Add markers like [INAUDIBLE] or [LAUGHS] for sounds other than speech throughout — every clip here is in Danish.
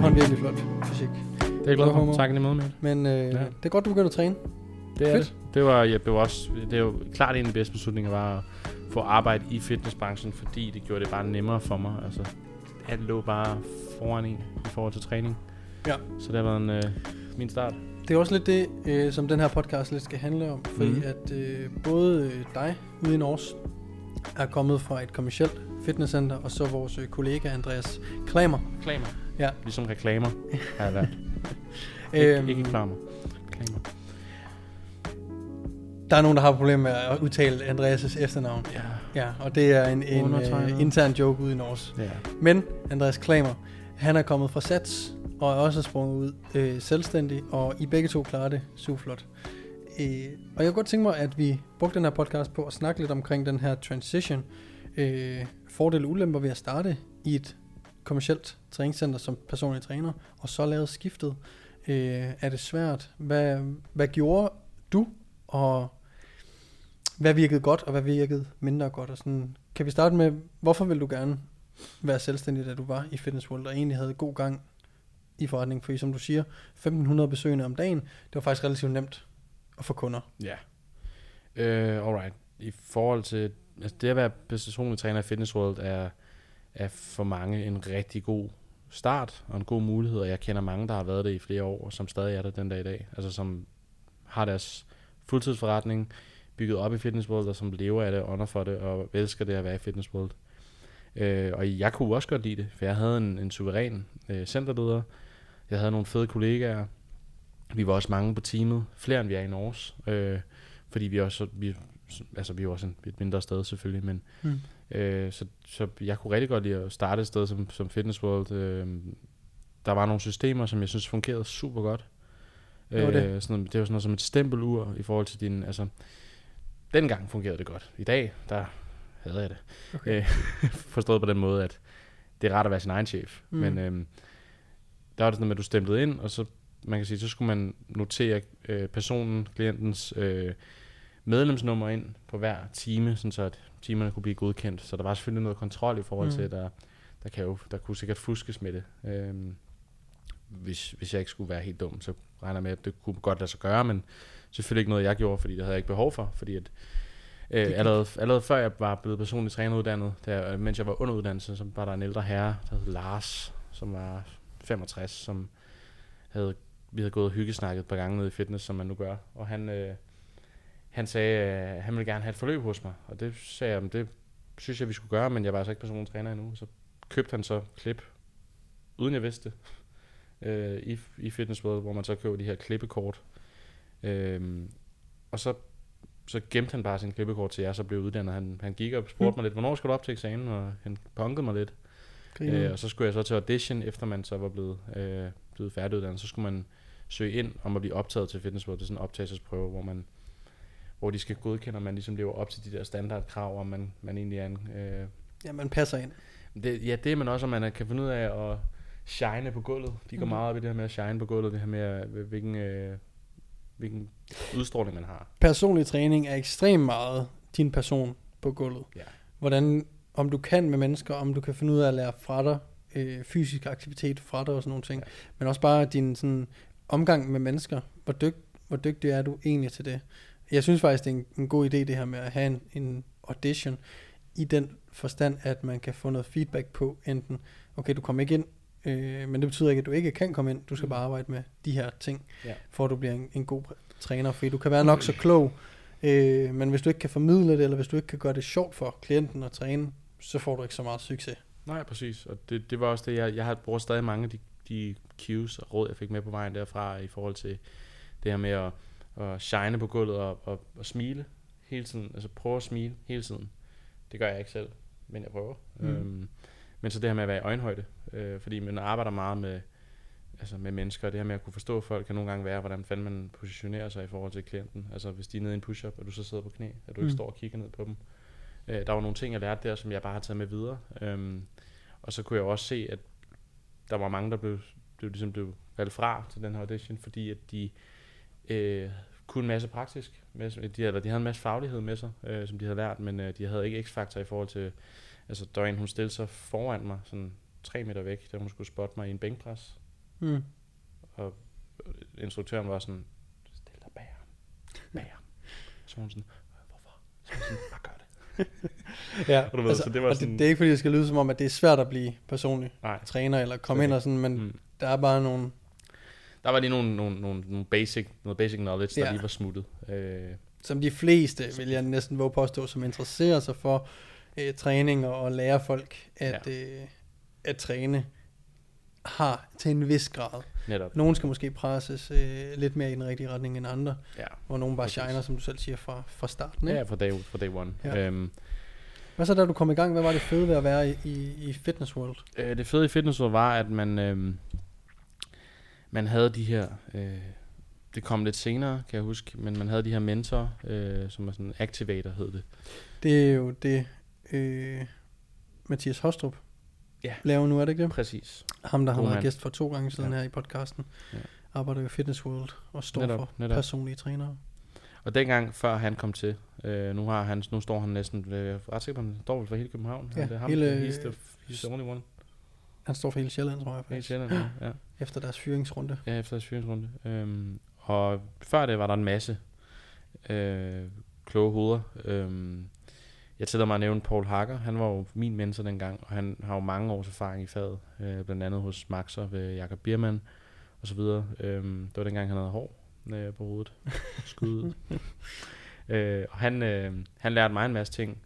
Har en virkelig flot fysik. Det er jeg glad for. Tak lige måde. Men øh, ja. Ja. det er godt, du begynder at træne. Det er Fedt. det. Det var, jeg blev også, det er jo klart en af de bedste beslutninger var at få arbejde i fitnessbranchen, fordi det gjorde det bare nemmere for mig. Altså, alt lå bare foran en i forhold til træning. Ja. Så det har været en, øh, min start. Det er også lidt det, øh, som den her podcast lidt skal handle om, fordi mm. At øh, både øh, dig ude i Nors er kommet fra et kommersielt fitnesscenter, og så vores øh, kollega Andreas Klamer. Reklamer. Ja. Ligesom reklamer har jeg lært. [LAUGHS] Øhm, ikke, reklamer. Reklamer. Der er nogen, der har problemer med at udtale Andreas' efternavn. Ja. Ja, og det er en, en øh, intern joke ude i Nors. ja. Men Andreas Klamer, han er kommet fra Sats, og er også sprunget ud øh, selvstændig, og I begge to klarer det super flot. Øh, og jeg kunne godt tænke mig, at vi brugte den her podcast på at snakke lidt omkring den her transition. Øh, fordele og ulemper ved at starte i et kommersielt træningscenter som personlig træner, og så lavet skiftet. Øh, er det svært? Hvad, hvad gjorde du, og hvad virkede godt, og hvad virkede mindre godt? Og sådan, kan vi starte med, hvorfor vil du gerne være selvstændig, da du var i Fitness World, og egentlig havde god gang i forretningen? Fordi som du siger, 1500 besøgende om dagen, det var faktisk relativt nemt at få kunder. Ja. Øh, alright. I forhold til, altså det at være personlig træner i Fitness World er, er for mange en rigtig god start og en god mulighed, og jeg kender mange, der har været det i flere år, og som stadig er det den dag i dag. Altså som har deres fuldtidsforretning bygget op i Fitness World, og som lever af det, ånder for det, og elsker det at være i Fitness World. Øh, og jeg kunne også godt lide det, for jeg havde en, en suveræn øh, centerleder. Jeg havde nogle fede kollegaer. Vi var også mange på teamet, flere end vi er i Norge. Øh, fordi vi også, vi, altså vi er også et mindre sted selvfølgelig, men Mm. øh, så, så jeg kunne rigtig godt lide at starte et sted som, som Fitness World. Øh, der var nogle systemer, som jeg synes fungerede super godt. Hvad var det? Øh, sådan det var sådan noget som et stempelur i forhold til din, altså dengang fungerede det godt. I dag, der havde jeg det. Okay. Øh, [LAUGHS] forstået på den måde, at det er rart at være sin egen chef. Mm. Men øhm, der var det sådan noget med, at du stemplede ind, og så, man kan sige, så skulle man notere øh, personen, klientens øh, medlemsnummer ind på hver time, sådan så at timerne kunne blive godkendt. Så der var selvfølgelig noget kontrol i forhold Mm. til, at der, der, kan jo, der kunne sikkert fuskes med det. Øhm, hvis, hvis jeg ikke skulle være helt dum, så regner jeg med, at det kunne godt lade sig gøre, men selvfølgelig ikke noget, jeg gjorde, fordi det havde jeg ikke behov for, fordi at Øh, allerede, allerede før jeg var blevet personligt træneruddannet, der, mens jeg var under uddannelse, så var der en ældre herre, der hed Lars, som var 65, som havde, vi havde gået og hyggesnakket et par gange nede i fitness, som man nu gør. Og han, øh, han sagde, at han ville gerne have et forløb hos mig. Og det sagde jeg, "Men det synes jeg, vi skulle gøre, men jeg var altså ikke personlig træner endnu. Så købte han så klip, uden jeg vidste det, [LAUGHS] øh, i, i Fitness World, hvor man så køber de her klippekort. Øh, og så så gemte han bare sin klippekort til jeg så blev uddannet. Han, han gik og spurgte Mm. mig lidt, hvornår skal du op til eksamen? Og han punkede mig lidt. Griner. Øh, og så skulle jeg så til audition, efter man så var blevet, øh, blevet færdiguddannet. Så skulle man søge ind om at blive optaget til Fitness World. Det er sådan en optagelsesprøve, hvor man hvor de skal godkende, om man ligesom lever op til de der standardkrav, om man, man egentlig er en... Øh, Ja, man passer ind. det, ja, det er man også, om man kan finde ud af at shine på gulvet. De går mm. meget op i det her med at shine på gulvet, det her med, øh, hvilken, øh, hvilken udstråling man har. Personlig træning er ekstremt meget din person på gulvet. Ja. Hvordan, om du kan med mennesker, om du kan finde ud af at lære fra dig, øh, fysisk aktivitet fra dig og sådan nogle ting. Ja. Men også bare din sådan, omgang med mennesker. Hvor, dyg, hvor dygtig er du egentlig til det? Jeg synes faktisk, det er en, en god idé det her med at have en, en audition i den forstand, at man kan få noget feedback på enten, okay, du kommer ikke ind, øh, men det betyder ikke, at du ikke kan komme ind. Du skal Mm. bare arbejde med de her ting, Ja. for at du bliver en, en god træner, fordi du kan være nok så klog, øh, men hvis du ikke kan formidle det, eller hvis du ikke kan gøre det sjovt for klienten at træne, så får du ikke så meget succes. Nej, præcis. Og det, det var også det, jeg, jeg har bruger stadig mange af de, de cues og råd, jeg fik med på vejen derfra, i forhold til det her med at, at shine på gulvet og, og, og smile hele tiden. Altså prøve at smile hele tiden. Det gør jeg ikke selv, men jeg prøver. Mm. Øhm, men så det her med at være i øjenhøjde, øh, fordi man arbejder meget med, altså med mennesker, og det her med at kunne forstå folk kan nogle gange være, hvordan fanden man positionerer sig i forhold til klienten. Altså hvis de er nede i en push-up, og du så sidder på knæ, at du ikke Mm. står og kigger ned på dem. Øh, der var nogle ting, jeg lærte der, som jeg bare har taget med videre. Øhm, og så kunne jeg også se, at der var mange, der blev, blev, ligesom blev valgt fra til den her audition, fordi at de øh, kunne en masse praktisk. Med, de, eller de havde en masse faglighed med sig, øh, som de havde lært, men øh, de havde ikke x-faktor i forhold til... Altså, der var en, hun stillede sig foran mig, sådan tre meter væk, da hun skulle spotte mig i en bænkpres. Mm. Og instruktøren var sådan, stil dig bag ham. Bag ham. Så hun sådan, hvorfor? Så hun sådan, bare gør det. [LAUGHS] Ja, Og du ved, så det var sådan- det, det er ikke fordi, det skal lyde som om, at det er svært at blive personlig Nej. træner, eller komme ind og sådan, men Mm. der er bare nogle... Der var lige nogle, nogle, nogle, nogle basic, noget basic knowledge, der Ja. lige var smuttet. Øh, som de fleste, vil jeg næsten våge påstå, som interesserer sig for øh, træning og, lære folk at, ja. øh, at træne, har til en vis grad. netop. Nogle skal måske presses øh, lidt mere i den rigtige retning end andre, Ja. hvor nogle bare Præcis. shiner, som du selv siger, fra, fra starten. Ikke? Ja, fra day, fra day one. Ja. Øhm, Hvad så da du kom i gang? Hvad var det fede ved at være i, i, i Fitness World? øh, det fede i Fitness World var, at man, øhm, man havde de her, øh, det kom lidt senere, kan jeg huske, men man havde de her mentorer, øh, som er sådan activator, hed det. Det er jo det, øh, Mathias Hostrup Ja. laver nu, er det ikke det? Præcis. Ham, der har været gæst for to gange siden Ja. her i podcasten. Ja. Arbejder jo i Fitness World og står Netop, for netop. personlige trænere. Og dengang, før han kom til, øh, nu, har han, nu står han næsten, øh, jeg er ret sikker på, han står vel for hele København. Ja, det er ham, hele- he's, the, he's the only one. Han står for hele Sjælland, tror jeg Helt faktisk. sjældent, ja. [GASPS] ja. Efter deres fyringsrunde. Ja, efter deres fyringsrunde. Øhm, og før det var der en masse øh, kloge hoveder. Øhm, jeg tillader mig at nævne Paul Hacker. Han var jo min mentor dengang, og han har jo mange års erfaring i faget. Øh, blandt andet hos Maxer ved Jakob Biermann og så videre. Øhm, det var dengang, han havde hår øh, på hovedet. Skud. [LAUGHS] øh, og han, øh, han lærte mig en masse ting.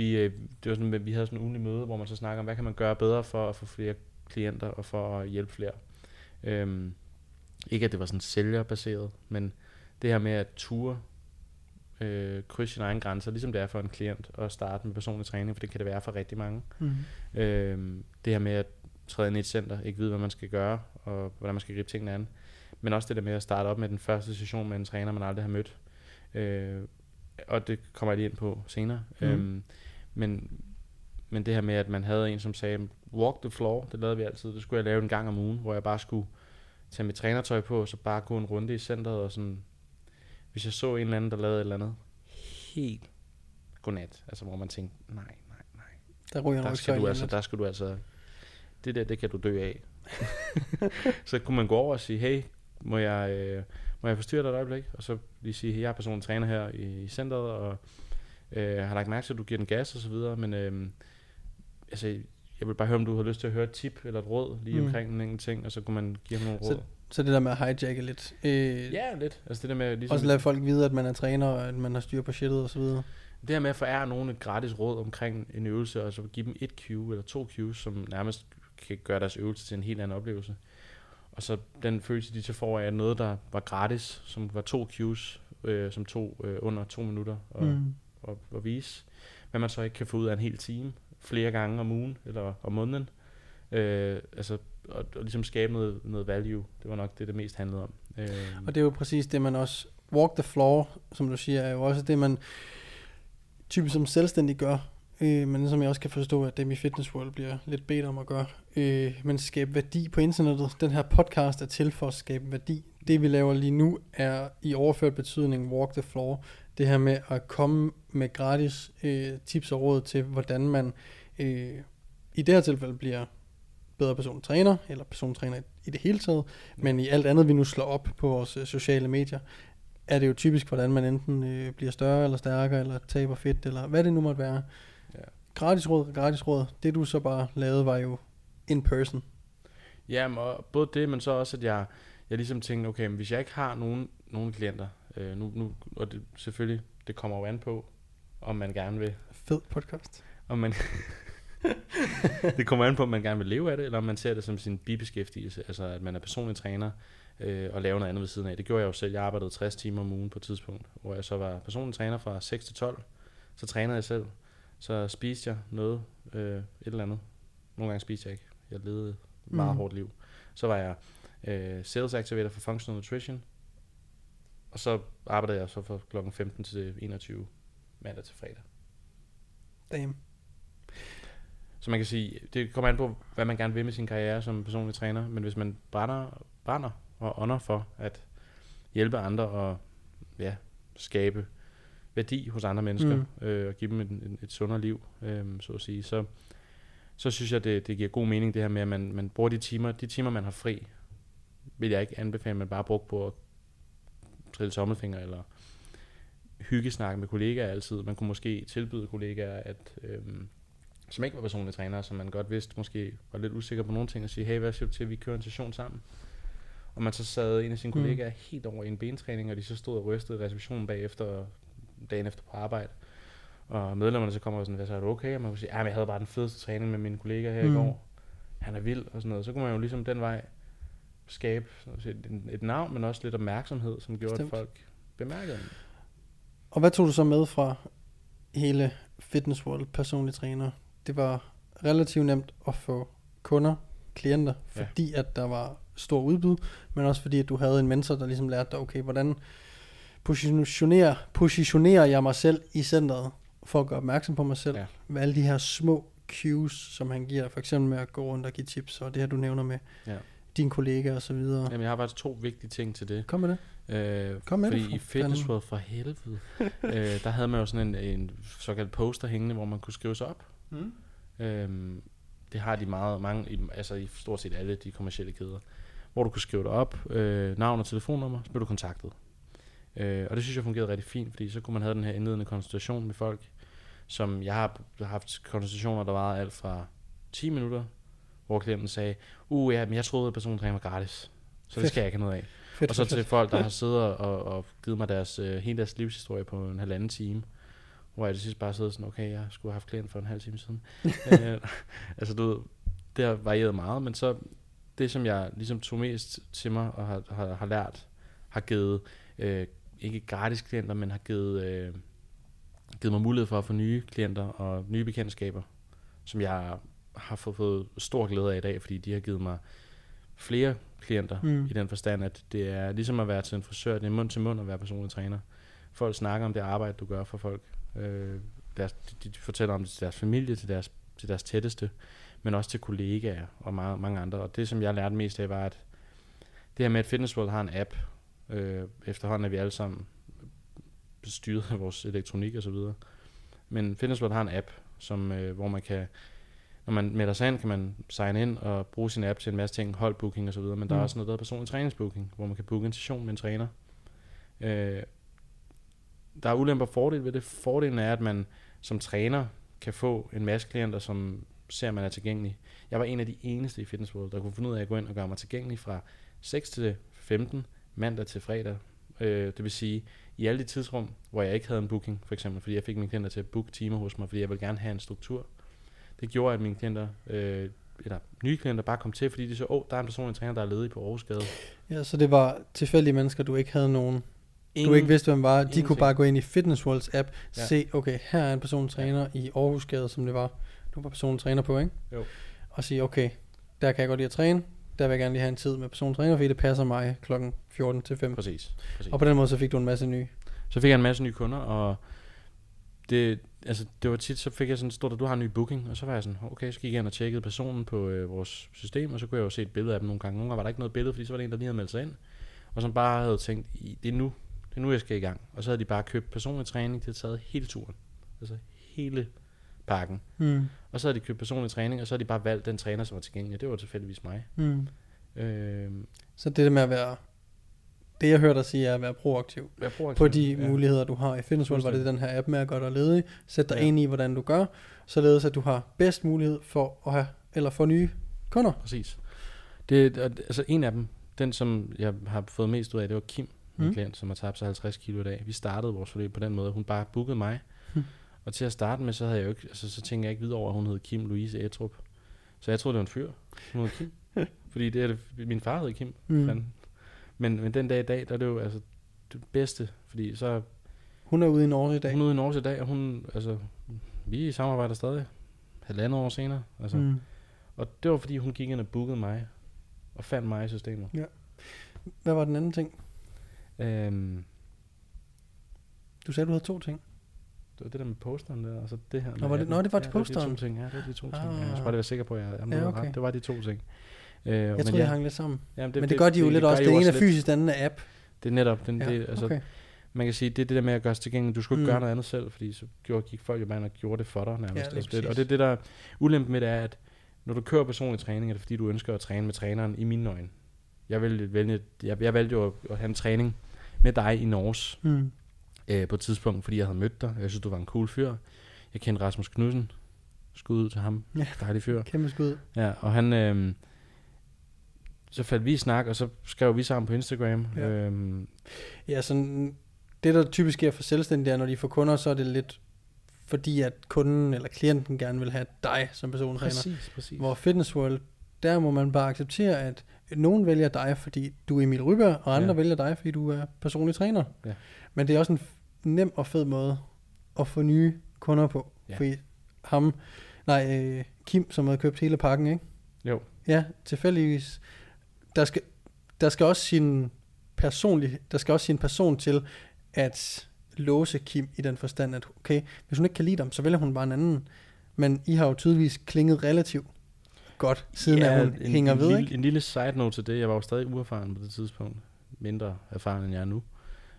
Vi, øh, det var sådan, vi havde sådan en ugenlig møde, hvor man så snakker om, hvad kan man gøre bedre for at få flere klienter og for at hjælpe flere. Øhm, ikke at det var sådan sælgerbaseret, men det her med at ture øh, krydse sine egne grænser, ligesom det er for en klient at starte med personlig træning, for det kan det være for rigtig mange. Mm. Øhm, det her med at træde ind i et center, ikke vide, hvad man skal gøre, og hvordan man skal gribe tingene an. Men også det der med at starte op med den første session med en træner, man aldrig har mødt. Øh, og det kommer jeg lige ind på senere. Mm. Øhm, men, men det her med, at man havde en, som sagde, walk the floor, det lavede vi altid. Det skulle jeg lave en gang om ugen, hvor jeg bare skulle tage mit trænertøj på, og så bare gå en runde i centret, og sådan, hvis jeg så en eller anden, der lavede et eller andet, helt godnat, altså hvor man tænkte, nej, nej, nej, Der ryger der skal, du så altså, der skal du altså, det der, det kan du dø af. [LAUGHS] så kunne man gå over og sige, hey, må jeg, øh, må jeg forstyrre dig et øjeblik? Og så lige sige, hey, jeg er personlig træner her i, i centret, og øh, har lagt mærke til, at du giver den gas og så videre, men øh, altså, jeg vil bare høre, om du har lyst til at høre et tip eller et råd lige Mm. omkring en enkelt ting, og så kunne man give ham nogle Så- råd. Så det der med at hijacke lidt. Øh, Ja, lidt. Altså det der med, ligesom, Også lade folk vide, at man er træner, og at man har styr på shitet og så videre. det her med at forære nogen et gratis råd omkring en øvelse, og så give dem et cue eller to cues, som nærmest kan gøre deres øvelse til en helt anden oplevelse. Og så den følelse, de så får af noget, der var gratis, som var to cues, øh, som tog øh, under to minutter at, mm at, at vise, hvad man så ikke kan få ud af en hel time, flere gange om ugen eller om måneden. Øh, altså, og, og ligesom skabe noget, noget value, det var nok det, det mest handlede om. Øh, Og det er jo præcis det, man også... Walk the floor, som du siger, er jo også det, man typisk som selvstændig gør. Øh, men som jeg også kan forstå, at dem i Fitness World bliver lidt bedt om at gøre. Øh, men skabe værdi på internettet. Den her podcast er til for at skabe værdi. Det vi laver lige nu er i overført betydning walk the floor. Det her med at komme med gratis øh, tips og råd til, hvordan man øh, i det her tilfælde bliver bedre personlig træner, eller personlig træner i- i det hele taget, men i alt andet, vi nu slår op på vores øh, sociale medier, er det jo typisk, hvordan man enten øh, bliver større eller stærkere, eller taber fedt, eller hvad det nu måtte være. Ja. Gratis råd, gratis råd. Det du så bare lavede, var jo in person. Ja, og både det, men så også, at jeg, jeg ligesom tænkte, okay, men hvis jeg ikke har nogen, nogen klienter, Øh, nu, nu, og det, selvfølgelig, det kommer jo an på, om man gerne vil Fed podcast. om man [LAUGHS] det kommer an på, om man gerne vil leve af det, eller om man ser det som sin bibeskæftigelse, altså at man er personlig træner øh, og laver noget andet ved siden af. Det gjorde jeg jo selv. Jeg arbejdede 60 timer om ugen på et tidspunkt, hvor jeg så var personlig træner fra 6 til 12. Så trænede jeg selv. Så spiste jeg noget, øh, et eller andet. Nogle gange spiste jeg ikke. Jeg levede et meget Mm. hårdt liv. Så var jeg øh, sales activator for Functional Nutrition. Og så arbejdede jeg så fra klokken 15 til 21 mandag til fredag. Damn. Så man kan sige, det kommer an på, hvad man gerne vil med sin karriere som personlig træner, men hvis man brænder, brænder og ånder for at hjælpe andre og ja, skabe værdi hos andre mennesker, mm. øh, og give dem et, et, et sundere liv, øh, så at sige, så, så synes jeg, det, det giver god mening det her med, at man, man bruger de timer, de timer, man har fri, vil jeg ikke anbefale, at man bare bruger på at trille tommelfinger eller hyggesnakke med kollegaer altid. Man kunne måske tilbyde kollegaer, at øhm, som ikke var personlige træner, som man godt vidste måske var lidt usikker på nogle ting, og sige, hey, hvad siger du til, at vi kører en session sammen? Og man så sad en af sine Mm. kollegaer helt over i en bentræning, og de så stod og rystede i receptionen bagefter, dagen efter på arbejde. Og medlemmerne så kommer og sådan, hvad så er du okay? Og man kunne sige, ja, jeg havde bare den fedeste træning med mine kollegaer her mm. Mm. i går. Han er vild og sådan noget. Så kunne man jo ligesom den vej skabe et, et navn, men også lidt opmærksomhed, som gjorde, Bestemt. at folk bemærkede den. Og hvad tog du så med fra hele Fitness World personlig træner? Det var relativt nemt at få kunder, klienter, Ja. fordi at der var stor udbud, men også fordi at du havde en mentor, der ligesom lærte dig, okay, hvordan positionerer, positionerer jeg mig selv i centret, for at gøre opmærksom på mig selv, Ja. med alle de her små cues, som han giver for eksempel med at gå rundt og give tips, og det her du nævner med Ja. Dine kollegaer og så videre. Jamen, jeg har faktisk to vigtige ting til det. Kom med det. Øh, Kom med det, fordi for i Fitness. World for helvede, [LAUGHS] øh, der havde man jo sådan en, en såkaldt poster hængende, hvor man kunne skrive sig op. Mm. Øhm, det har de meget, mange, i, altså i stort set alle de kommercielle kæder, hvor du kunne skrive dig op, øh, navn og telefonnummer, så blev du kontaktet. Øh, og det synes jeg fungerede rigtig fint, fordi så kunne man have den her indledende konsultation med folk, som jeg har haft konsultationer, der varede alt fra 10 minutter, hvor klienten sagde, uh ja, men jeg troede, at persontræning var gratis, så det skal jeg ikke have noget af. Fedt, Og så fedt, til fedt. folk, der har siddet og, og givet mig deres, øh, hele deres livshistorie på en halvanden time. Hvor jeg til sidst bare sidder sådan, okay, jeg skulle have haft klient for en halv time siden. [LAUGHS] øh, altså du ved, det har varieret meget, men så det, som jeg ligesom tog mest til mig og har, har, har lært, har givet, øh, ikke gratis klienter, men har givet, øh, givet mig mulighed for at få nye klienter og nye bekendtskaber, som jeg har fået, fået stor glæde af i dag, fordi de har givet mig flere klienter, Mm. i den forstand, at det er ligesom at være til en frisør, det er mund til mund at være personlig træner. Folk snakker om det arbejde, du gør for folk. Øh, deres, de, de fortæller om det til deres familie, til deres, til deres tætteste, men også til kollegaer og mange, mange andre. Og det, som jeg lærte mest af, var, at det her med, at Fitness World har en app, øh, efterhånden er vi alle sammen styret af vores elektronik og så videre. Men Fitness World har en app, som, øh, hvor man kan, når man melder sig ind, kan man signe ind og bruge sin app til en masse ting, holdbooking og så videre, men der Mm. er også noget, der hedder personlig træningsbooking, hvor man kan booke en session med en træner. Øh, der er ulemper og fordele ved det. Fordelen er, at man som træner kan få en masse klienter, som ser, at man er tilgængelig. Jeg var en af de eneste i Fitness World, der kunne finde ud af at gå ind og gøre mig tilgængelig fra 6 til 15, mandag til fredag. Øh, det vil sige, i alle de tidsrum, hvor jeg ikke havde en booking, for eksempel, fordi jeg fik mine klienter til at booke timer hos mig, fordi jeg ville gerne have en struktur. Det gjorde, at mine klienter, øh, eller nye klienter, bare kom til, fordi de så, åh, oh, der er en personlig træner, der er ledig på Aarhusgade. Ja, så det var tilfældige mennesker, du ikke havde nogen, du Ingen- ikke vidste, hvem var. De kunne ingenting. bare gå ind i Fitness Worlds app, Ja. se, okay, her er en personlig træner i Aarhusgade, som det var. Du var personlig træner på, ikke? Jo. Og sige, okay, der kan jeg godt lide at træne, der vil jeg gerne lige have en tid med personlig træner, fordi det passer mig klokken 14 til 5. Præcis. præcis. Og på den måde, så fik du en masse nye. Så fik jeg en masse nye kunder, og det, altså, det var tit, så fik jeg sådan, stod der, du har en ny booking, og så var jeg sådan, okay, så gik jeg ind og tjekkede personen på øh, vores system, og så kunne jeg jo se et billede af dem nogle gange. Nogle gange var der ikke noget billede, fordi så var det en, der lige havde meldt sig ind, og som bare havde tænkt, "I- det er nu, det er nu, jeg skal i gang. Og så havde de bare købt personlig træning, de havde taget hele turen, altså hele pakken. Mm. Og så havde de købt personlig træning, og så havde de bare valgt den træner, som var tilgængelig. Det var tilfældigvis mig. Mm. Øh, Så det der med at være, det jeg hørte dig sige, er at være proaktiv. jeg bruger På de ja. muligheder, du har i Fitness World, var det den her app med at gøre dig ledig. Sæt dig Ja. ind i, hvordan du gør, således at du har bedst mulighed for at have, eller få nye kunder. Præcis. Det, altså en af dem, den som jeg har fået mest ud af, det var Kim min Mm. klient, som har tabt sig 50 kilo i dag. Vi startede vores forløb på den måde. Hun bare bookede mig. Hmm. Og til at starte med, så havde jeg jo ikke, altså, så tænkte jeg ikke videre over, at hun hed Kim Louise Etrup. Så jeg troede, det var en fyr. Hun hed Kim. [LAUGHS] Fordi det er det, min far hed Kim. Mm. Mm. Men, men den dag i dag, der er det jo altså det bedste. Fordi så Hun er ude i Norge i dag. hun er ude i Norge i dag, og hun, altså, vi samarbejder stadig halvandet år senere. Altså. Mm. Og det var fordi, hun gik ind og bookede mig, og fandt mig i systemet. Hvad var den anden ting? Øhm, Du sagde, du havde to ting. det var det der med posteren der, og så det her. Nå, var det- nå, det var til ja, posteren. Det var de to ting, ja, det var de to ting. Ja, jeg Ah. skal bare være sikker på, at jeg, jamen, Ja, okay. ret, det var de to ting. Øh, Jeg men troede, ja, det hang lidt sammen. jamen, Det, Men det, gør de jo lidt gør også. Det ene er fysisk, det andet er app. Det er netop, den, Ja, det, altså, okay. man kan sige, det er det der med at gøre sig tilgængeligt. Du skulle ikke Mm. gøre noget andet selv, fordi så gjorde, gik folk jo bare og gjorde det for dig nærmest. Ja, lige altså, det, og det er det, der ulempen med det er, at når du kører personlig træning, er det fordi, du ønsker at træne med træneren i mine øjne. Jeg, vil vælge, jeg, jeg valgte jo at, at have en træning med dig i Norge Mm. øh, på et tidspunkt, fordi jeg havde mødt dig. Jeg synes, du var en cool fyr. Jeg kendte Rasmus Knudsen. Skud ud til ham. Ja. Dejlig fyr. Kæmpe skud. Ja, og han... Øh, så faldt vi i snak, og så skrev vi sammen på Instagram. Ja. Øhm, Ja, sådan, det der typisk sker for selvstændige, er, når de får kunder, så er det lidt fordi, at kunden eller klienten gerne vil have dig som persontræner. præcis, præcis. Hvor Fitness World, der må man bare acceptere, at nogen vælger dig, fordi du er Emil Ryberg, og andre Ja. vælger dig, fordi du er personlig træner. Ja. Men det er også en nem og fed måde at få nye kunder på. Ja. Fordi ham, nej, øh, Kim, som havde købt hele pakken, ikke? Jo. Ja, tilfældigvis. Der skal, der skal også sin personlig, der skal også sin person til at låse Kim i den forstand, at okay, hvis hun ikke kan lide dem, så vælger hun bare en anden. Men I har jo tydeligvis klinget relativt godt, siden ja, at hun en, hænger en, ved, lille, ikke? En lille side note til det. Jeg var jo stadig uerfaren på det tidspunkt. Mindre erfaren end jeg er nu.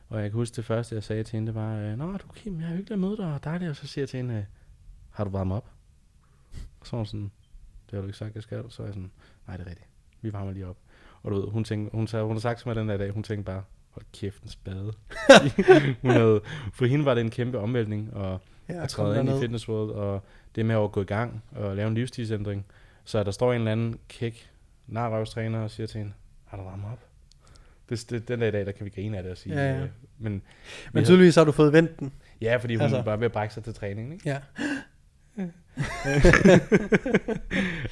Og jeg kan huske det første, jeg sagde til hende, det var, øh, Nå, du Kim, jeg er hyggelig at møde dig, og dejligt. Og så siger jeg til hende, øh, har du varmet op? Og så var sådan, det har du ikke sagt, jeg skal. Så er jeg sådan, nej, det er rigtigt. Vi varmer lige op. Og du ved, hun, tænkte, hun, sagde, hun har sagt til mig den der dag, hun tænkte bare, hold kæft, en spade. [LAUGHS] hun havde, for hende var det en kæmpe omvæltning, og Ja, at træde ind i. Fitness World, og det med at gå i gang og lave en livsstilsændring. Så der står en eller anden kæk narrøvstræner og siger til hende, har du varmet op? Det, det, den dag i dag, der kan vi grine af det og sige. Ja, ja. øh, Men, Men tydeligvis har du fået vendt den. Ja, fordi hun altså. var ved at brække sig til træningen, ikke? Ja. [LAUGHS]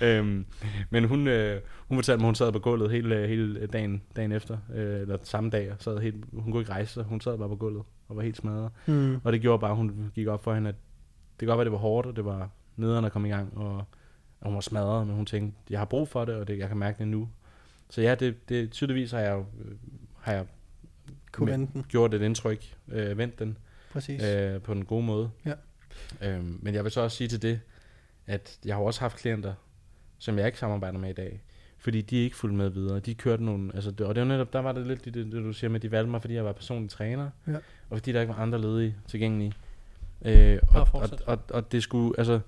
øhm, men hun, øh, hun fortalte mig, at hun sad på gulvet hele, hele dagen, dagen efter, øh, eller samme dag, og sad helt, hun kunne ikke rejse sig, hun sad bare på gulvet og var helt smadret. Hmm. Og det gjorde bare, at hun gik op for hende, at det godt være, det var hårdt, og det var nederen at komme i gang, og, og hun var smadret, men hun tænkte, jeg har brug for det, og det, jeg kan mærke det nu. Så ja, det, det tydeligvis har jeg, jo, øh, har jeg Kunne vende den, gjort et indtryk, øh, vendt den præcis. øh, på den gode måde. Ja. Øhm, men jeg vil så også sige til det, at jeg har også haft klienter, som jeg ikke samarbejder med i dag, fordi de er ikke fulgt med videre. De kørte nogle, altså og det var netop, der var det lidt det, det, det, du siger med, de valgte mig, fordi jeg var personlig træner, Ja. og fordi der ikke var andre ledige tilgængelige. Øh, og, og, og, og, det skulle, altså,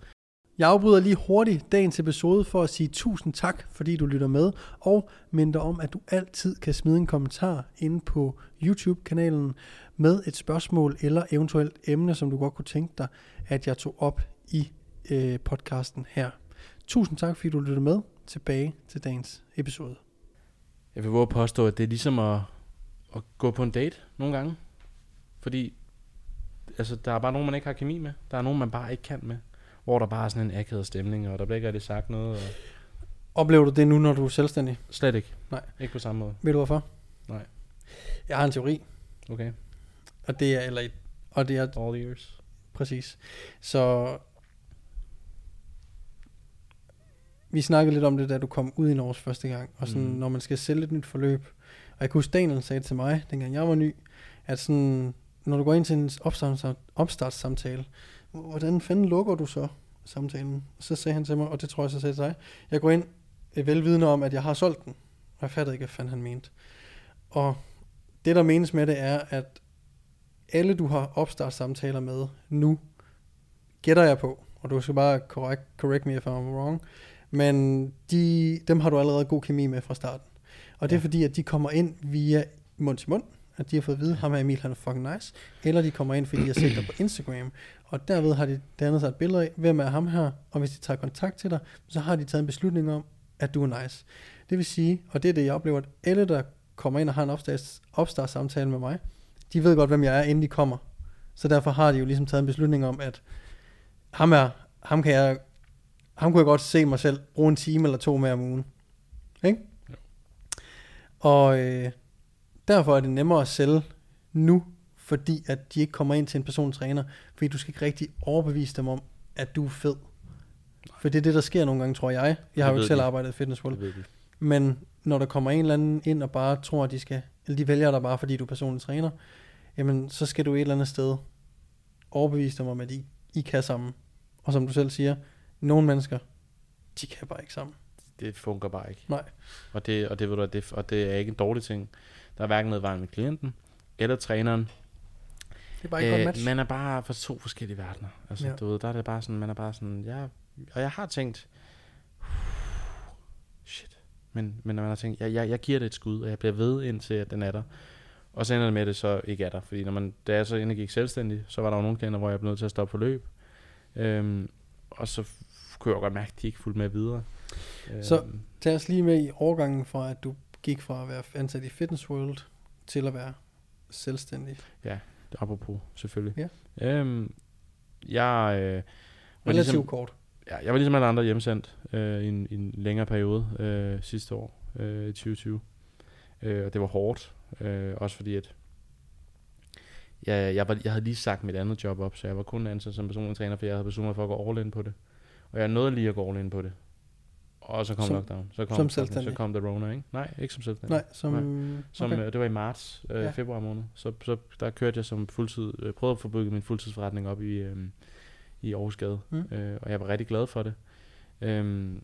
jeg afbryder lige hurtigt dagens episode for at sige tusind tak, fordi du lytter med, og minder om, at du altid kan smide en kommentar inde på YouTube-kanalen med et spørgsmål eller eventuelt emne, som du godt kunne tænke dig, at jeg tog op i øh, podcasten her. Tusind tak, fordi du lyttede med. Tilbage til dagens episode. jeg vil våge at påstå, at det er ligesom at, at gå på en date nogle gange. Fordi altså, der er bare nogen, man ikke har kemi med. Der er nogen, man bare ikke kan med. Hvor der bare er sådan en akavet stemning, og der bliver ikke rigtig sagt noget. Og Oplever du det nu, når du er selvstændig? slet ikke. Nej. Ikke på samme måde. Ved du hvorfor? Nej. Jeg har en teori, Okay. og det er, eller, og det er All ears. Præcis. Så vi snakkede lidt om det, da du kom ud i Norge første gang, og sådan, Mm. når man skal sælge et nyt forløb. Og jeg kunne huske, Daniel sagde til mig, dengang jeg var ny, at sådan, når du går ind til en opstarts, opstartssamtale, hvordan fanden lukker du så samtalen? Så sagde han til mig, og det tror jeg så sagde til dig, jeg går ind velvidende om, at jeg har solgt den. Og jeg fattede ikke, hvad fanden han mente. Og det, der menes med det, er, at alle, du har opstartssamtaler med nu, gætter jeg på, og du skal bare correct, correct me if I'm wrong, men de, dem har du allerede god kemi med fra starten. Og det er Ja. fordi, at de kommer ind via mund til mund, at de har fået at vide, ham her Emil, han er fucking nice, eller de kommer ind, fordi de har set dig på Instagram, og derved har de dannet sig et billede af, hvem er ham her, og hvis de tager kontakt til dig, så har de taget en beslutning om, at du er nice. Det vil sige, og det er det, jeg oplever, at alle, der kommer ind og har en opstarts, opstartssamtale med mig, de ved godt, hvem jeg er, inden de kommer. Så derfor har de jo ligesom taget en beslutning om, at ham, er, ham, kan jeg, ham kunne jeg godt se mig selv bruge en time eller to mere om ugen. Ikke? Jo. Og øh, derfor er det nemmere at sælge nu, fordi at de ikke kommer ind til en personlig træner, fordi du skal ikke rigtig overbevise dem om, at du er fed. For det er det, der sker nogle gange, tror jeg. Jeg har jo ikke selv de. arbejdet i Fitness World. Men når der kommer en eller anden ind og bare tror, at de skal, eller de vælger dig bare, fordi du er personlig træner, jamen så skal du et eller andet sted overbevise dem om, at I, I kan sammen. Og som du selv siger, nogle mennesker, de kan bare ikke sammen. Det fungerer bare ikke. Nej. Og det, og det, ved du, det, og det er ikke en dårlig ting. Der er hverken noget vejen med klienten eller træneren. Det er bare ikke øh, match. man er bare for to forskellige verdener. Altså, Ja. du ved, der er det bare sådan, man er bare sådan, ja, og jeg har tænkt, shit, men, men når man har tænkt, jeg, jeg, jeg giver det et skud, og jeg bliver ved indtil, at den er der. Og så ender det med, at det så ikke er der. Fordi når man, da jeg så endelig gik selvstændig, så var der jo nogle klienter, hvor jeg blev nødt til at stoppe på løb. Øhm, og så kunne jeg godt mærke, at de ikke fulgte med videre. Så- Øhm, Tag os lige med i overgangen fra, at du gik fra at være ansat i Fitness World til at være selvstændig. apropos, selvfølgelig. Ja. Øhm, jeg, øh, var Relativt ligesom, kort. ja, jeg var ligesom alle andre hjemsendt øh, i, en, i en længere periode øh, sidste år, øh, i 2020. Øh, og det var hårdt, øh, også fordi at jeg, jeg, var, jeg havde lige sagt mit andet job op, så jeg var kun ansat som personlig træner, for jeg havde besluttet mig for at gå all in på det. Og jeg nåede lige at gå all in på det. Og så kom Som- lockdown. Så kom, som så selvstændig? kom the Rona, ikke? Nej, ikke som selvstændig. Nej, som... Som, okay. okay. Det var i marts, øh, Ja. februar måned. Så, så der kørte jeg som fuldtid, øh, prøvede at få bygget min fuldtidsforretning op i, øh, i Aarhusgade. Mm. Øh, og jeg var rigtig glad for det. Øhm,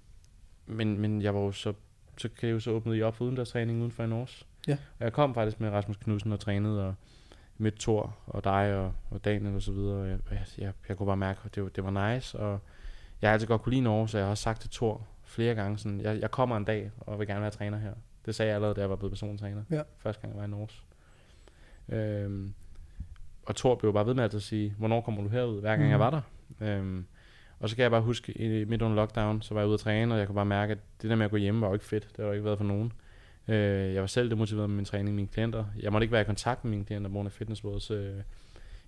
men, men jeg var jo så, så kan jeg jo så åbne i op for udendørstræning uden for en års. Ja. Og jeg kom faktisk med Rasmus Knudsen og trænede, og mødte Thor og dig og, og Daniel og så videre. Og jeg, jeg, jeg, jeg kunne bare mærke, at det, var- det var nice. Og jeg har altid godt kunne lide Norge, så jeg har også sagt til Thor flere gange sådan, jeg, jeg kommer en dag og vil gerne være træner her. Det sagde jeg allerede, da jeg var blevet personlig træner. Ja. Første gang jeg var i Norge. Øhm, og Thor blev bare ved med at sige, hvornår kommer du herud, hver gang Mhm. jeg var der. Øhm, og så kan jeg bare huske, i, midt under lockdown, så var jeg ude at træne, og jeg kunne bare mærke, at det der med at gå hjemme var jo ikke fedt. Det har jo ikke været for nogen. Øh, jeg var selv demotiveret med min træning, mine klienter. Jeg måtte ikke være i kontakt med mine klienter, på grund af Fitness Worlds øh,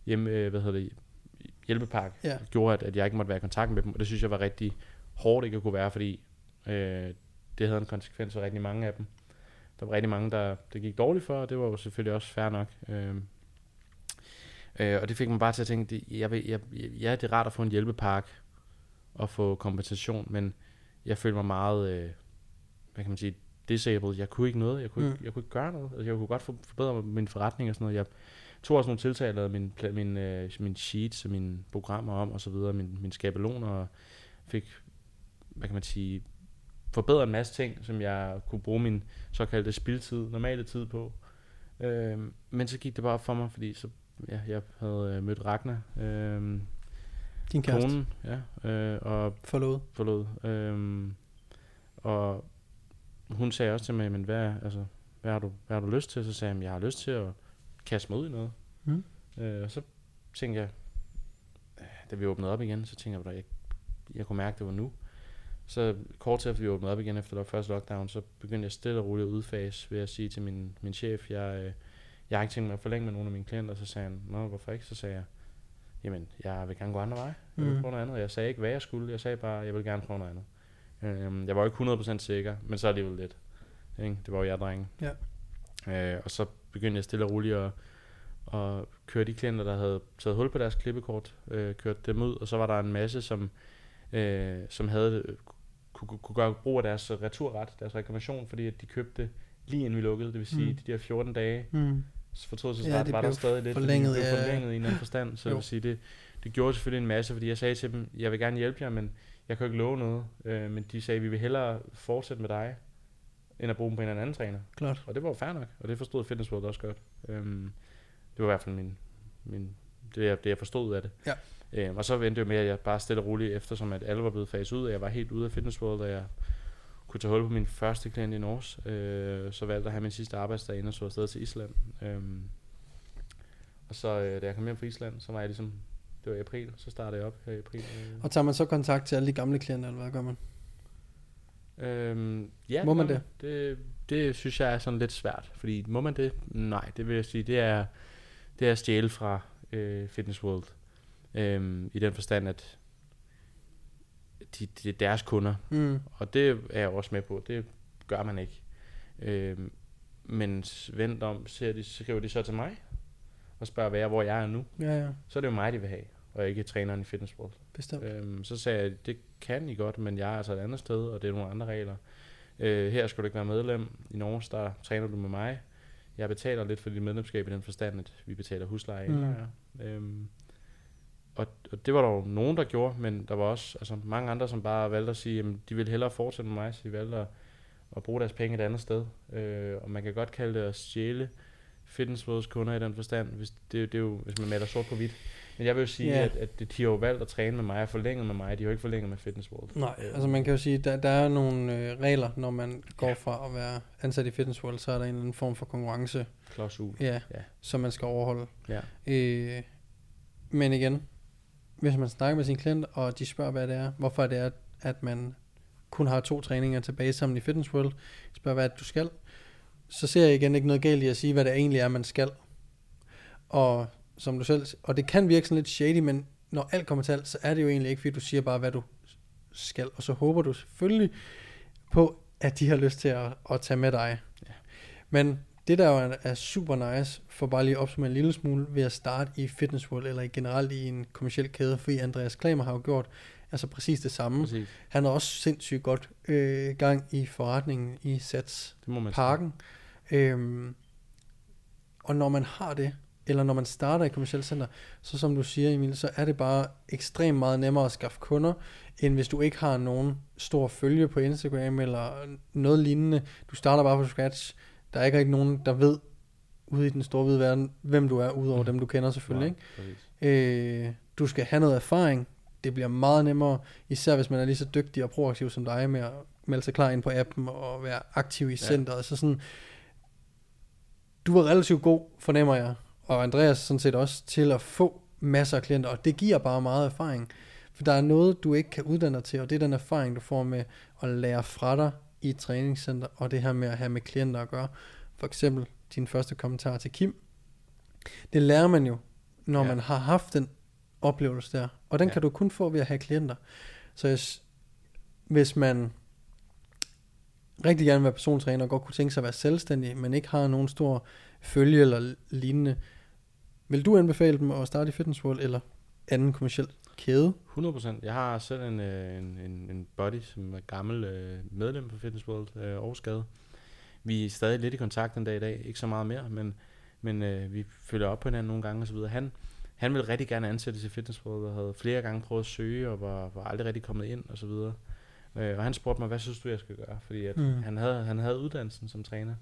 hjemme, øh, hvad hedder det, hjælpepakke. Ja. Gjorde, at, at jeg ikke måtte være i kontakt med dem, og det synes jeg var rigtig hårdt ikke at kunne være, fordi øh, det havde en konsekvens for rigtig mange af dem. Der var rigtig mange, der det gik dårligt for, og det var jo selvfølgelig også fair nok. Øh, øh, og det fik mig bare til at tænke, det, jeg vil, jeg, ja, det er rart at få en hjælpepakke og få kompensation, men jeg følte mig meget, øh, hvad kan man sige, disabled. Jeg kunne ikke noget. Jeg kunne, Mm. ikke, jeg kunne ikke gøre noget. Altså, jeg kunne godt for, forbedre min forretning og sådan noget. Jeg tog også nogle tiltag, jeg lavede min, min, øh, min sheets og mine programmer om og så videre, min, min skabeloner og fik, hvad kan man sige, forbedret en masse ting, som jeg kunne bruge min såkaldte spildtid, normale tid på. Øh, men så gik det bare op for mig, fordi så, ja, jeg havde øh, mødt Ragnar, øh, Din kæreste. konen, ja, øh, og Forlod. forlod. Øhm, og hun sagde også til mig, men hvad, altså, hvad, har du, hvad har du lyst til? Så sagde jeg, jeg har lyst til at kaste mig ud i noget. Mm. Øh, og så tænkte jeg, øh, da vi åbnede op igen, så tænkte jeg, at jeg, jeg kunne mærke, at det var nu. Så kort efter vi åbnede op igen efter der første lockdown, så begyndte jeg stille og roligt at udfase ved at sige til min, min chef, jeg, øh, jeg har ikke tænkt mig at forlænge med nogle af mine klienter. Så sagde han, nå, hvorfor ikke? Så sagde jeg, jamen, jeg vil gerne gå andre veje. Jeg vil Mm. prøve noget andet. Jeg sagde ikke, hvad jeg skulle. Jeg sagde bare, jeg vil gerne prøve noget andet. Øhm, jeg var ikke 100% sikker, men så alligevel lidt. Ikke? Det var jo jeg, drenge. Ja. Øh, og så begyndte jeg stille og roligt at, at køre de klienter, der havde taget hul på deres klippekort, øh, kørt dem ud, og så var der en masse, som, øh, som havde øh, kunne, kunne- gøre brug af deres returret, deres reklamation, fordi at de købte lige inden vi lukkede, det vil sige, Mm. de der 14 dage Mm. fortrydelsesret Ja, ja, det var der stadig lidt, forlænget, det blev ja. forlænget i en anden forstand. Så Jo. jeg vil sige, det, det gjorde selvfølgelig en masse, fordi jeg sagde til dem, jeg vil gerne hjælpe jer, men jeg kan jo ikke love noget. Øh, men de sagde, vi vil hellere fortsætte med dig, end at bruge dem på en eller anden træner. Klart. Og det var jo fair nok, og det forstod Fitness World også godt. Øhm, det var i hvert fald min, min, det, jeg, det, jeg forstod ud af det. Ja. Øhm, og så vendte det med, at jeg bare stille og roligt, eftersom at alle var blevet faset ud, og jeg var helt ude af Fitness World, og jeg kunne tage hul på min første klient i Norge, øh, så valgte jeg at have min sidste arbejdsdag inden og så afsted til Island. Øhm, og så øh, da jeg kom hjem fra Island, så var jeg ligesom, det var i april, så startede jeg op her i april. Øh. Og tager man så kontakt til alle de gamle klienter, eller hvad gør man? Øhm, ja, Må man gør det? Det synes jeg er sådan lidt svært, fordi må man det? Nej, det vil jeg sige, det er, det er at stjæle fra øh, Fitness World. Øhm, I den forstand, at de, de er deres kunder, Mm. og det er jeg også med på, det gør man ikke. Øhm, men vent om, ser de, skriver de så til mig, og spørger, hvad jeg, hvor jeg er nu, Ja, ja, så er det jo mig, de vil have, og ikke træneren i Fitness World. bestemt. Øhm, så sagde jeg, det kan I godt, men jeg er altså et andet sted, og det er nogle andre regler. Øh, her skal du ikke være medlem. I Norge, der træner du med mig. Jeg betaler lidt for dit medlemskab i den forstand, at vi betaler husleje. Mm. Mm. Øhm, og, og det var der jo nogen, der gjorde, men der var også altså, mange andre, som bare valgte at sige, at de ville hellere fortsætte med mig, så de valgte at, at bruge deres penge et andet sted. Øh, og man kan godt kalde det at stjæle Fitness Worlds kunder i den forstand, hvis, det, det er jo, hvis man maler sort på hvidt. Men jeg vil jo sige, Ja. yeah. at, at de har jo valgt at træne med mig og forlænget med mig. De har jo ikke forlænget med Fitness World. Nej, altså man kan jo sige, der, der er nogle øh, regler, når man går fra at være ansat i Fitness World, så er der en eller anden form for konkurrence, Klausul. ja, Ja. som man skal overholde. Ja. Øh, men igen, hvis man snakker med sin klient, og de spørger, hvad det er, hvorfor det er, at man kun har to træninger tilbage sammen i Fitness World, spørger, hvad du skal, så ser jeg igen ikke noget galt i at sige, hvad det egentlig er, man skal. Og som du selv, og det kan virke sådan lidt shady, men når alt kommer til alt, så er det jo egentlig ikke, fordi du siger bare, hvad du skal, og så håber du selvfølgelig på, at de har lyst til at, at tage med dig. Ja. Men det der jo er, er super nice, for bare lige at opsummere en lille smule, ved at starte i Fitness World, eller generelt i en kommersiel kæde, fordi Andreas Klamer har jo gjort altså præcis det samme. Præcis. Han har også sindssygt godt øh, gang i forretningen i Sats Det må man Parken. Øhm, og når man har det, eller når man starter i kommersielt center, så som du siger Emil, så er det bare ekstremt meget nemmere at skaffe kunder, end hvis du ikke har nogen stor følge på Instagram eller noget lignende. Du starter bare på scratch. Der er ikke rigtig nogen, der ved ude i den store hvide verden, hvem du er, udover Mhm. dem du kender selvfølgelig. Nej, Ikke? Øh, du skal have noget erfaring. Det bliver meget nemmere, især hvis man er lige så dygtig og proaktiv som dig med at melde sig klar ind på appen og være aktiv i Ja. centret. Så sådan, du var relativt god, fornemmer jeg, og Andreas sådan set også, til at få masser af klienter, og det giver bare meget erfaring. For der er noget, du ikke kan uddanne dig til, og det er den erfaring, du får med at lære fra dig i et træningscenter, og det her med at have med klienter at gøre. For eksempel din første kommentar til Kim. Det lærer man jo, når Ja. man har haft den oplevelse der. Og den Ja. kan du kun få ved at have klienter. Så hvis, hvis man rigtig gerne vil være persontræner og godt kunne tænke sig at være selvstændig, men ikke har nogen stor følge eller lignende, vil du anbefale dem at starte i Fitness World eller anden kommersiel kæde? 100%. Jeg har selv en, øh, en, en, en buddy, som er gammel øh, medlem på Fitness World, øh, Aarhusgade. Vi er stadig lidt i kontakt den dag i dag, ikke så meget mere, men, men øh, vi følger op på hinanden nogle gange osv. Han, han ville rigtig gerne ansættes i Fitness World, og havde flere gange prøvet at søge, og var, var aldrig rigtig kommet ind osv. Øh, og han spurgte mig, hvad synes du, jeg skal gøre? Fordi at Mm. han, havde, han havde uddannelsen som træner,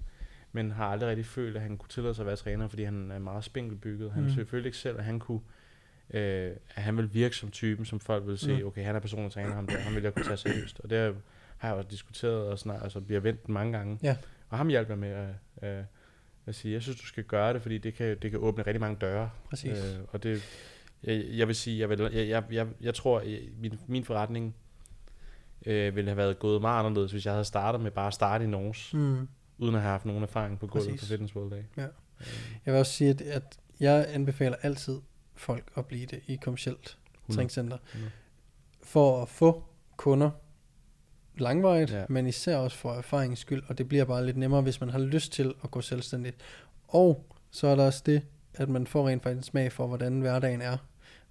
men har aldrig rigtig følt, at han kunne tillade sig at være træner, fordi han er meget spinkelbygget. Han Mm. følte ikke selv, at han kunne øh, at han vil virke som typen, som folk vil se, Mm. okay, han er personlig træner, ham der, ham vil jeg kunne tage seriøst. Og det har jeg også diskuteret, og snart, altså, vi har vendt mange gange. Ja. Og ham hjalp jeg med at, at, at sige, jeg synes, du skal gøre det, fordi det kan, det kan åbne rigtig mange døre. Præcis. Øh, og det, jeg, jeg vil sige, jeg, vil, jeg, jeg, jeg, jeg tror, min, min forretning øh, ville have været gået meget anderledes, hvis jeg havde startet med bare at starte i Norge, Mm. uden at have haft nogen erfaring på gulvet Præcis. på Fitness World Day. Ja. Øh, Jeg vil også sige, at, at jeg anbefaler altid folk at blive det i kommersielt 100. træningscenter. 100. For at få kunder langvarigt, ja. Men især også for erfaringens skyld, og det bliver bare lidt nemmere, hvis man har lyst til at gå selvstændigt. Og så er der også det, at man får rent faktisk en smag for, hvordan hverdagen er.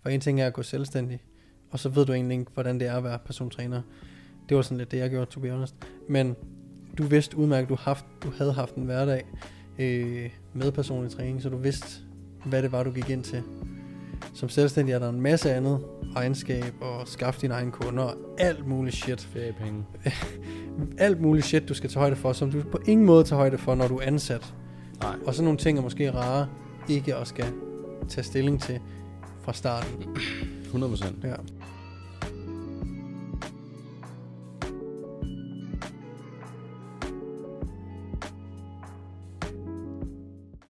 For en ting er at gå selvstændig, og så ved du egentlig ikke, hvordan det er at være persontræner. Det var sådan lidt det, jeg gjorde, to be honest. Men du vidste udmærket, du, haft, du havde haft en hverdag øh, med personlig træning, så du vidste, hvad det var, du gik ind til. Som selvstændig er der en masse andet regnskab og skaffe dine egne kunder og alt muligt shit. Feriepenge. [LAUGHS] Alt muligt shit, du skal tage højde for, som du på ingen måde tager højde for, når du er ansat. Nej. Og sådan nogle ting er måske rare ikke at skal tage stilling til fra starten. 100%. Ja.